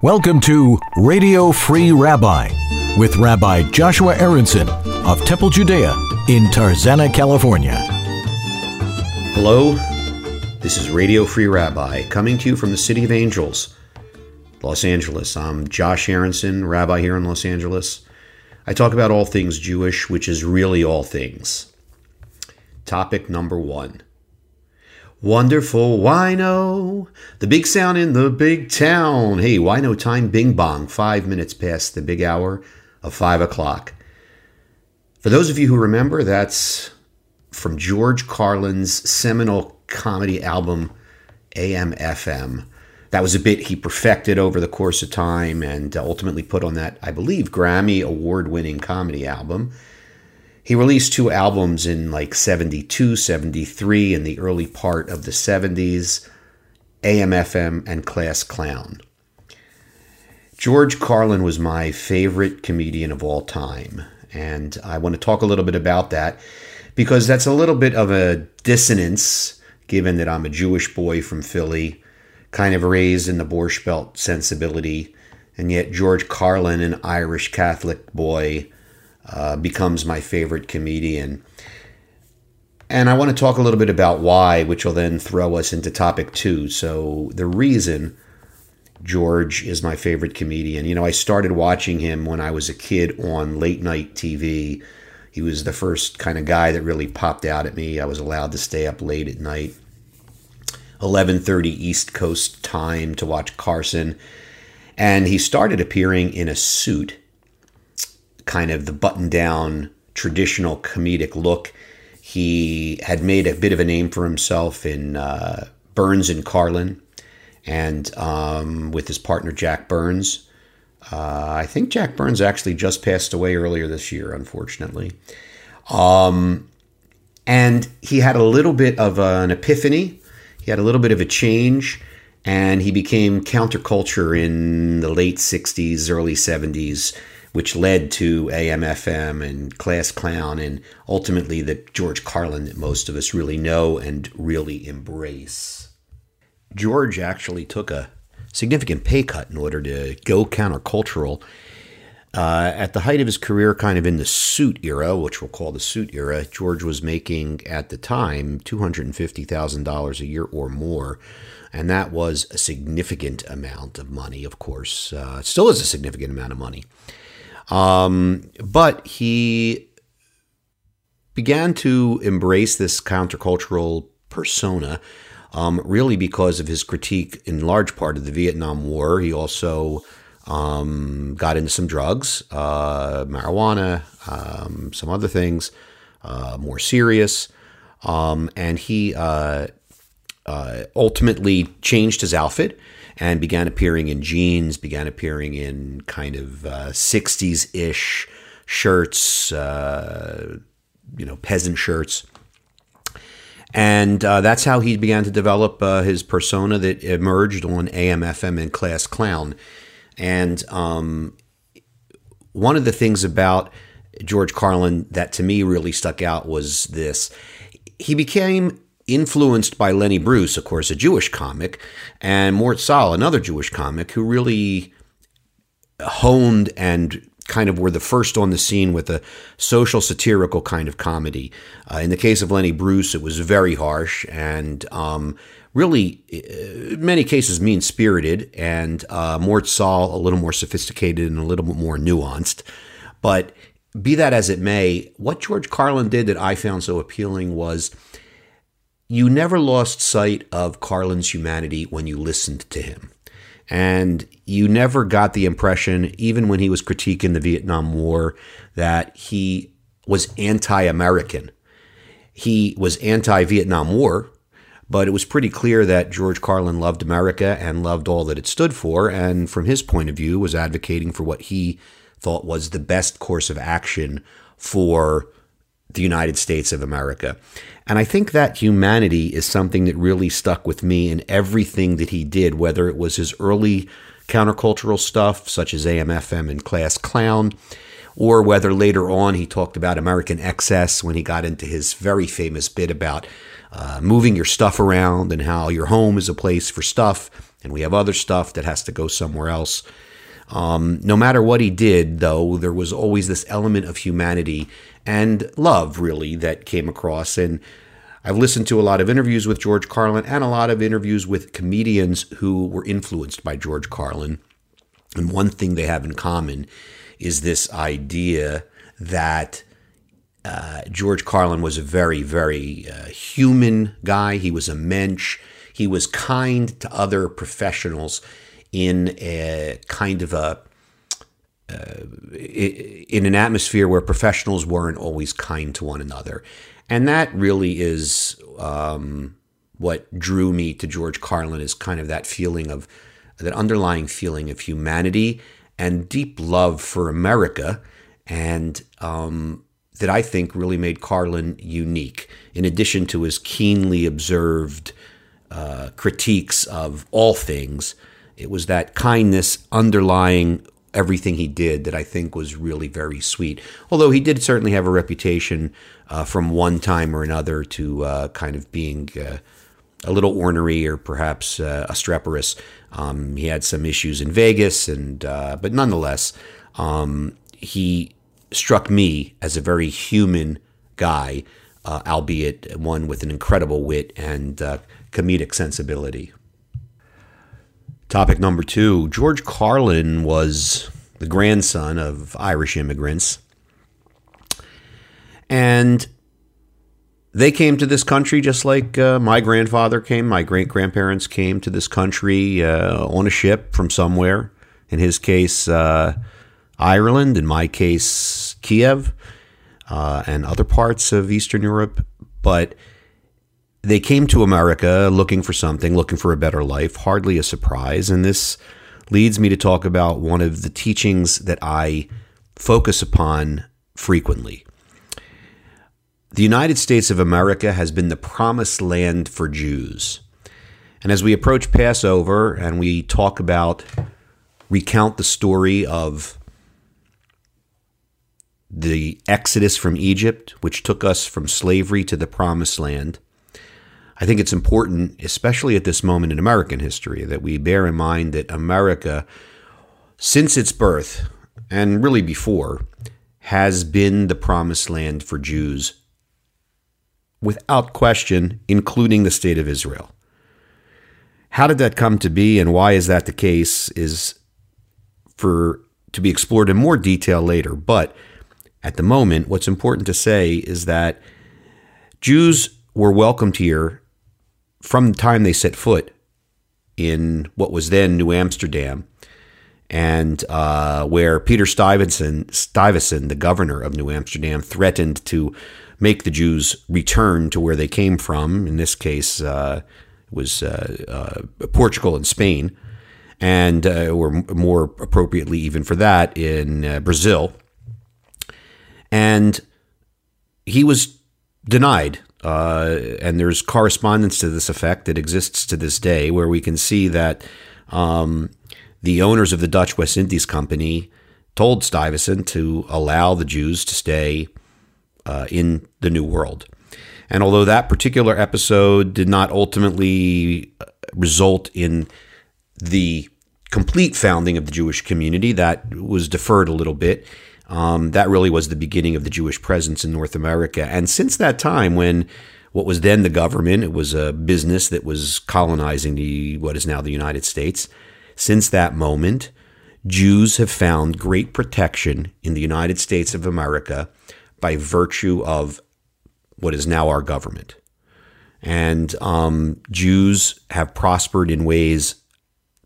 Welcome to Radio Free Rabbi with Rabbi Joshua Aronson of Temple Judea in Tarzana, California. Hello, this is Radio Free Rabbi coming to you from the City of Angels, Los Angeles. I'm Josh Aronson, Rabbi here in Los Angeles. I talk about all things Jewish, which is really all things. Topic number one Wonderful wino, the big sound in the big town. Hey, wino time, bing bong, five minutes past the big hour of five o'clock. For those of you who remember, that's from George Carlin's seminal comedy album, AM/FM. That was a bit he perfected over the course of time and ultimately put on that, I believe, Grammy award winning comedy album. He released two albums in like 72, 73, in the early part of the 70s AM/FM and Class Clown. George Carlin was my favorite comedian of all time. And I want to talk a little bit about that because that's a little bit of a dissonance given that I'm a Jewish boy from Philly, kind of raised in the Borscht Belt sensibility. And yet, George Carlin, an Irish Catholic boy, uh, becomes my favorite comedian. And I want to talk a little bit about why, which will then throw us into topic two. So, the reason George is my favorite comedian, you know, I started watching him when I was a kid on late night TV. He was the first kind of guy that really popped out at me. I was allowed to stay up late at night. 11:30 East Coast time to watch Carson and he started appearing in a suit kind of the button down traditional comedic look. He had made a bit of a name for himself in uh, Burns and Carlin, and um, with his partner Jack Burns. Uh, I think Jack Burns actually just passed away earlier this year, unfortunately. Um, and he had a little bit of an epiphany. He had a little bit of a change, and he became counterculture in the late 60s, early 70s which led to AM/FM and Class Clown, and ultimately the George Carlin that most of us really know and really embrace. George actually took a significant pay cut in order to go countercultural. Uh, at the height of his career, kind of in the suit era, which we'll call the suit era, George was making at the time $250,000 a year or more. And that was a significant amount of money, of course. Uh, still is a significant amount of money. Um, but he began to embrace this countercultural persona, um, really because of his critique, in large part, of the Vietnam War. He also um, got into some drugs, uh, marijuana, um, some other things, uh, more serious. Um, and he uh, uh, ultimately changed his outfit and began appearing in jeans, began appearing in kind of uh, 60s ish shirts, uh, you know, peasant shirts. And uh, that's how he began to develop uh, his persona that emerged on AM/FM and Class Clown. And um, one of the things about George Carlin that to me really stuck out was this. He became influenced by Lenny Bruce, of course, a Jewish comic, and Mort Sahl, another Jewish comic, who really honed and kind of were the first on the scene with a social satirical kind of comedy. Uh, in the case of Lenny Bruce, it was very harsh and um, really, in uh, many cases, mean spirited, and uh, Mort Sahl a little more sophisticated and a little bit more nuanced. But be that as it may, what George Carlin did that I found so appealing was you never lost sight of Carlin's humanity when you listened to him. And you never got the impression, even when he was critiquing the Vietnam War, that he was anti American. He was anti Vietnam War, but it was pretty clear that George Carlin loved America and loved all that it stood for, and from his point of view, was advocating for what he thought was the best course of action for the United States of America. And I think that humanity is something that really stuck with me in everything that he did, whether it was his early countercultural stuff, such as AM/FM and Class Clown, or whether later on he talked about American excess when he got into his very famous bit about uh, moving your stuff around and how your home is a place for stuff and we have other stuff that has to go somewhere else. Um, no matter what he did, though, there was always this element of humanity and love, really, that came across. And I've listened to a lot of interviews with George Carlin and a lot of interviews with comedians who were influenced by George Carlin. And one thing they have in common is this idea that uh, George Carlin was a very, very uh, human guy. He was a mensch. He was kind to other professionals in a kind of a uh, in an atmosphere where professionals weren't always kind to one another, and that really is um, what drew me to George Carlin is kind of that feeling of that underlying feeling of humanity and deep love for America, and um, that I think really made Carlin unique. In addition to his keenly observed uh, critiques of all things, it was that kindness underlying everything he did that I think was really very sweet. Although he did certainly have a reputation uh, from one time or another to uh, kind of being uh, a little ornery or perhaps uh, obstreperous. Um, he had some issues in Vegas, and uh, but nonetheless, um, he struck me as a very human guy, uh, albeit one with an incredible wit and comedic sensibility. Topic number two George Carlin was the grandson of Irish immigrants. And they came to this country just like uh, my grandfather came. My great grandparents came to this country uh, on a ship from somewhere. In his case, uh, Ireland. In my case, Kiev uh, and other parts of Eastern Europe. But they came to America looking for something, looking for a better life. Hardly a surprise. And this leads me to talk about one of the teachings that I focus upon frequently. The United States of America has been the promised land for Jews. And as we approach Passover and we talk about, recount the story of the Exodus from Egypt, which took us from slavery to the promised land, I think it's important, especially at this moment in American history, that we bear in mind that America, since its birth, and really before, has been the promised land for Jews without question, including the state of Israel. How did that come to be and why is that the case is for to be explored in more detail later, but at the moment what's important to say is that Jews were welcomed here from the time they set foot in what was then New Amsterdam, and uh, where Peter Stuyvesant, Stuyvesant, the governor of New Amsterdam, threatened to make the Jews return to where they came from. In this case, uh, was uh, uh Portugal and Spain, and uh, or more appropriately, even for that, in uh, Brazil. And he was denied uh, and there's correspondence to this effect that exists to this day, where we can see that um, the owners of the Dutch West Indies Company told Stuyvesant to allow the Jews to stay uh, in the New World. And although that particular episode did not ultimately uh, result in the complete founding of the Jewish community, that was deferred a little bit. Um, that really was the beginning of the Jewish presence in North America. And since that time, when what was then the government, it was a business that was colonizing the what is now the United States. Since that moment, Jews have found great protection in the United States of America by virtue of what is now our government. And um, Jews have prospered in ways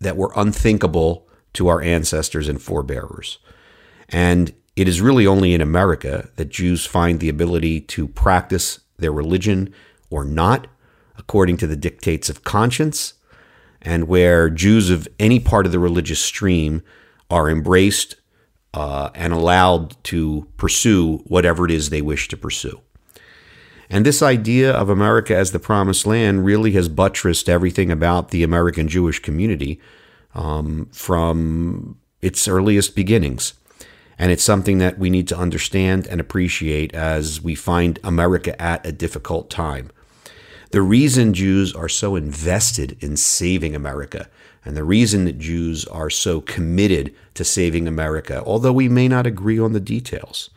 that were unthinkable to our ancestors and forebearers. And it is really only in America that Jews find the ability to practice their religion or not according to the dictates of conscience, and where Jews of any part of the religious stream are embraced uh, and allowed to pursue whatever it is they wish to pursue. And this idea of America as the promised land really has buttressed everything about the American Jewish community um, from its earliest beginnings. And it's something that we need to understand and appreciate as we find America at a difficult time. The reason Jews are so invested in saving America, And the reason that Jews are so committed to saving America, although we may not agree on the details,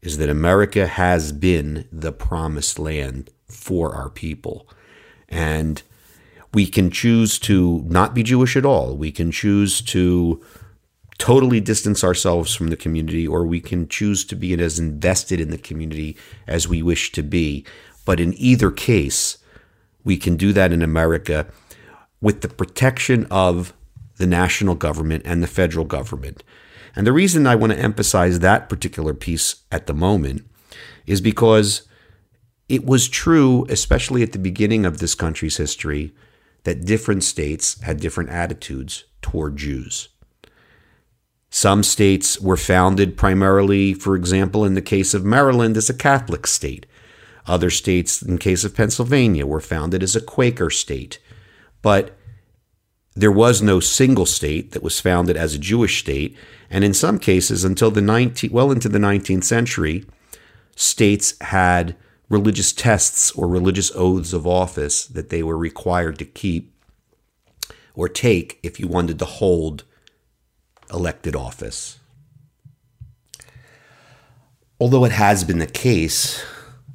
is that America has been the promised land for our people. And we can choose to not be Jewish at all. We can choose to totally distance ourselves from the community, or we can choose to be as invested in the community as we wish to be. But in either case, we can do that in America with the protection of the national government and the federal government. And the reason I want to emphasize that particular piece at the moment is because it was true, especially at the beginning of this country's history, that different states had different attitudes toward Jews. Some states were founded primarily, for example, in the case of Maryland, as a Catholic state. Other states, in the case of Pennsylvania, were founded as a Quaker state. But there was no single state that was founded as a Jewish state, and in some cases, until the 19, well into the 19th century, states had religious tests or religious oaths of office that they were required to keep or take if you wanted to hold elected office. Although it has been the case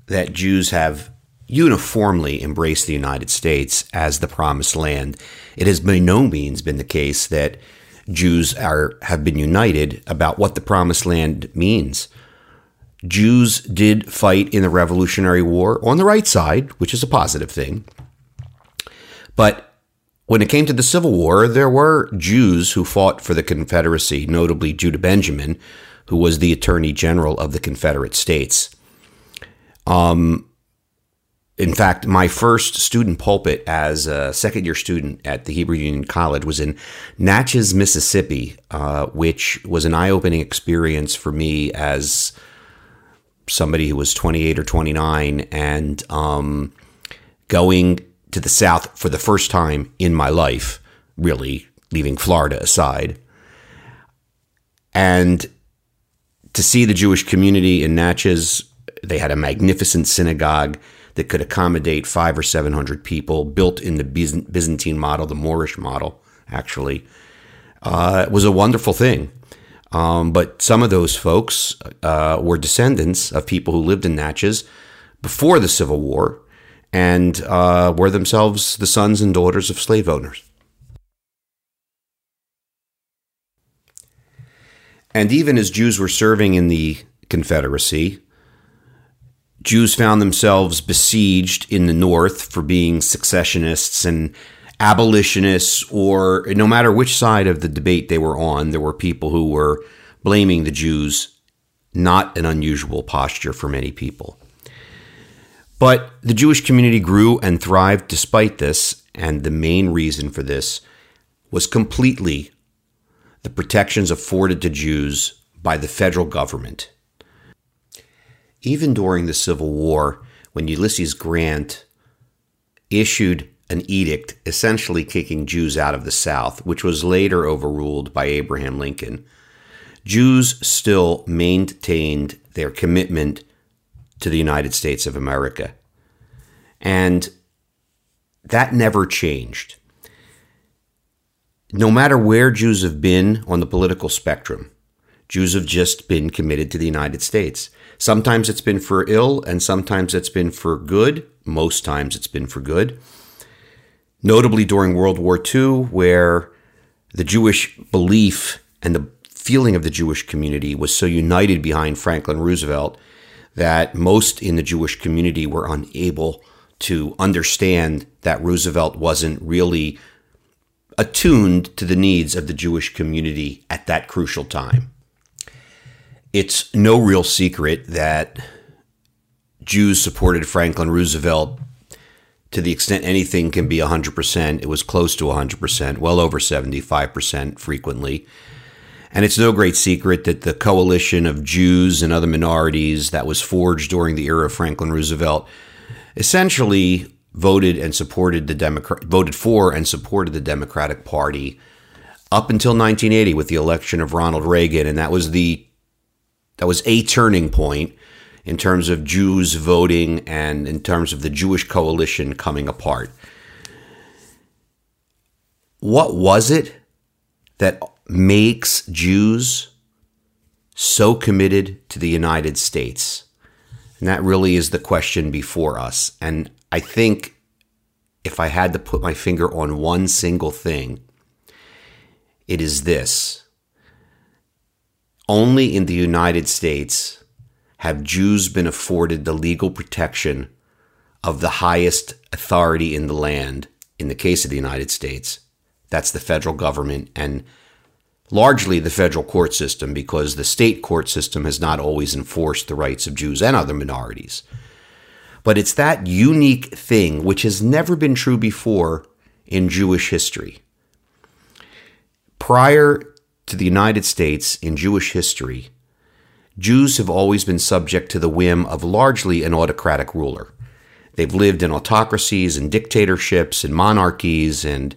that Jews have uniformly embraced the United States as the promised land, it has by no means been the case that Jews are have been united about what the promised land means. Jews did fight in the Revolutionary War on the right side, which is a positive thing. But when it came to the Civil War, there were Jews who fought for the Confederacy, notably Judah Benjamin, who was the Attorney General of the Confederate States. Um, in fact, my first student pulpit as a second year student at the Hebrew Union College was in Natchez, Mississippi, uh, which was an eye opening experience for me as somebody who was 28 or 29 and um, going to the South for the first time in my life, really, leaving Florida aside. And to see the Jewish community in Natchez, they had a magnificent synagogue that could accommodate five or 700 people, built in the Byzantine model, the Moorish model, actually. Uh, it was a wonderful thing. Um, but some of those folks uh, were descendants of people who lived in Natchez before the Civil War and uh, were themselves the sons and daughters of slave owners. And even as Jews were serving in the Confederacy, Jews found themselves besieged in the North for being secessionists and abolitionists, or no matter which side of the debate they were on, there were people who were blaming the Jews, not an unusual posture for many people. But the Jewish community grew and thrived despite this, and the main reason for this was completely the protections afforded to Jews by the federal government. Even during the Civil War, when Ulysses Grant issued an edict essentially kicking Jews out of the South, which was later overruled by Abraham Lincoln, Jews still maintained their commitment to the United States of America. And that never changed. No matter where Jews have been on the political spectrum, Jews have just been committed to the United States. Sometimes it's been for ill, and sometimes it's been for good. Most times it's been for good. Notably during World War II, where the Jewish belief and the feeling of the Jewish community was so united behind Franklin Roosevelt that most in the Jewish community were unable to understand that Roosevelt wasn't really attuned to the needs of the Jewish community at that crucial time. It's no real secret that Jews supported Franklin Roosevelt to the extent anything can be 100%. It was close to 100%, well over 75% frequently. And it's no great secret that the coalition of Jews and other minorities that was forged during the era of Franklin Roosevelt essentially voted and supported the Democrat voted for and supported the Democratic Party up until 1980 with the election of Ronald Reagan and that was the that was a turning point in terms of Jews voting and in terms of the Jewish coalition coming apart. what was it that makes Jews so committed to the United States? And that really is the question before us. And I think if I had to put my finger on one single thing, it is this. Only in the United States have Jews been afforded the legal protection of the highest authority in the land, in the case of the United States. That's the federal government and largely the federal court system because the state court system has not always enforced the rights of Jews and other minorities. But it's that unique thing which has never been true before in Jewish history. Prior to the United States in Jewish history, Jews have always been subject to the whim of largely an autocratic ruler. They've lived in autocracies and dictatorships and monarchies and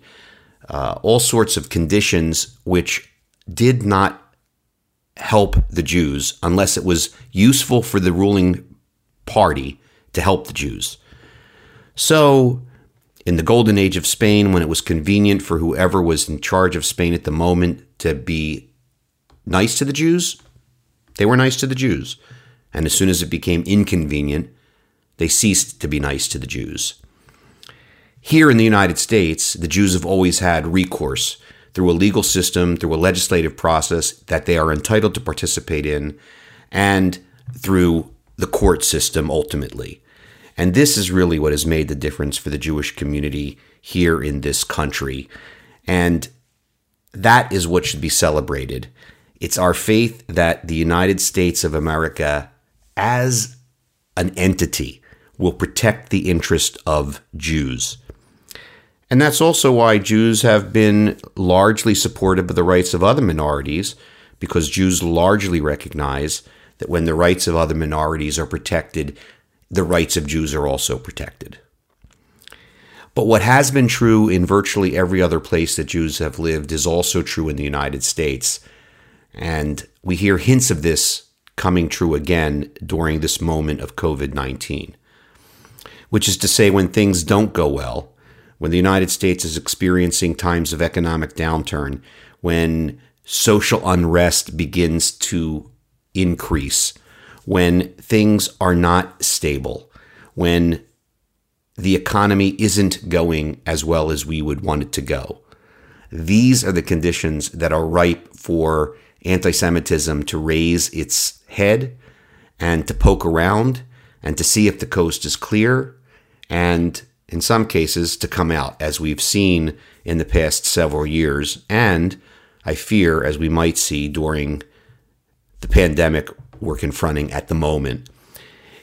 uh, all sorts of conditions which did not help the Jews unless it was useful for the ruling party to help the Jews. So, in the golden age of Spain, when it was convenient for whoever was in charge of Spain at the moment to be nice to the Jews, they were nice to the Jews. And as soon as it became inconvenient, they ceased to be nice to the Jews. Here in the United States, the Jews have always had recourse through a legal system, through a legislative process that they are entitled to participate in, and through the court system ultimately. And this is really what has made the difference for the Jewish community here in this country. And that is what should be celebrated. It's our faith that the United States of America, as an entity, will protect the interest of Jews. And that's also why Jews have been largely supportive of the rights of other minorities, because Jews largely recognize that when the rights of other minorities are protected, the rights of Jews are also protected. But what has been true in virtually every other place that Jews have lived is also true in the United States. And we hear hints of this coming true again during this moment of COVID 19, which is to say, when things don't go well, when the United States is experiencing times of economic downturn, when social unrest begins to increase, when things are not stable, when the economy isn't going as well as we would want it to go. These are the conditions that are ripe for anti Semitism to raise its head and to poke around and to see if the coast is clear and in some cases, to come out, as we've seen in the past several years, and I fear, as we might see during the pandemic we're confronting at the moment.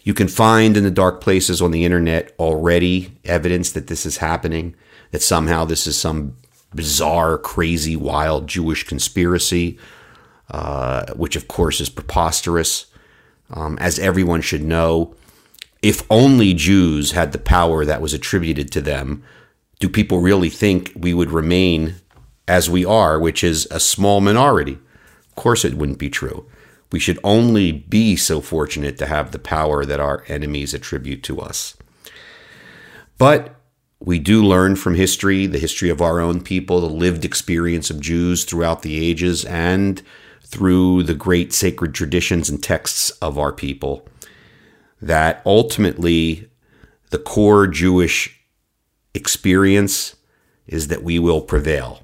You can find in the dark places on the internet already evidence that this is happening, that somehow this is some bizarre, crazy, wild Jewish conspiracy, uh, which of course is preposterous. Um, as everyone should know, if only Jews had the power that was attributed to them, do people really think we would remain as we are, which is a small minority? Of course, it wouldn't be true. We should only be so fortunate to have the power that our enemies attribute to us. But we do learn from history, the history of our own people, the lived experience of Jews throughout the ages, and through the great sacred traditions and texts of our people that ultimately the core Jewish experience is that we will prevail.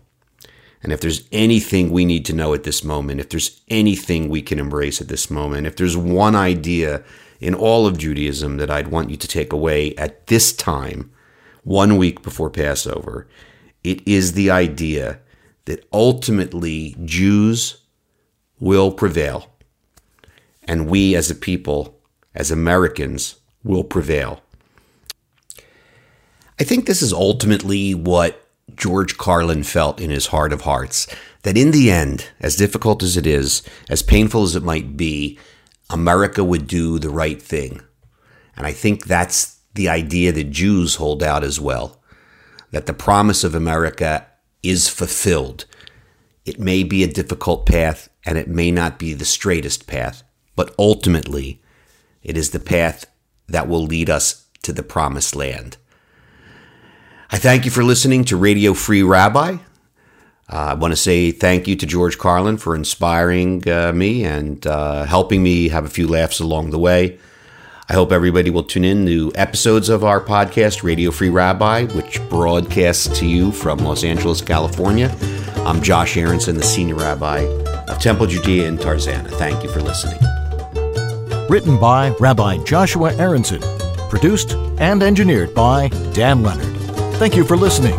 And if there's anything we need to know at this moment, if there's anything we can embrace at this moment, if there's one idea in all of Judaism that I'd want you to take away at this time, one week before Passover, it is the idea that ultimately Jews will prevail. And we as a people as Americans will prevail. I think this is ultimately what George Carlin felt in his heart of hearts that in the end, as difficult as it is, as painful as it might be, America would do the right thing. And I think that's the idea that Jews hold out as well that the promise of America is fulfilled. It may be a difficult path and it may not be the straightest path, but ultimately, it is the path that will lead us to the promised land. I thank you for listening to Radio Free Rabbi. Uh, I want to say thank you to George Carlin for inspiring uh, me and uh, helping me have a few laughs along the way. I hope everybody will tune in to episodes of our podcast, Radio Free Rabbi, which broadcasts to you from Los Angeles, California. I'm Josh Aronson, the Senior Rabbi of Temple Judea in Tarzana. Thank you for listening. Written by Rabbi Joshua Aronson. Produced and engineered by Dan Leonard. Thank you for listening.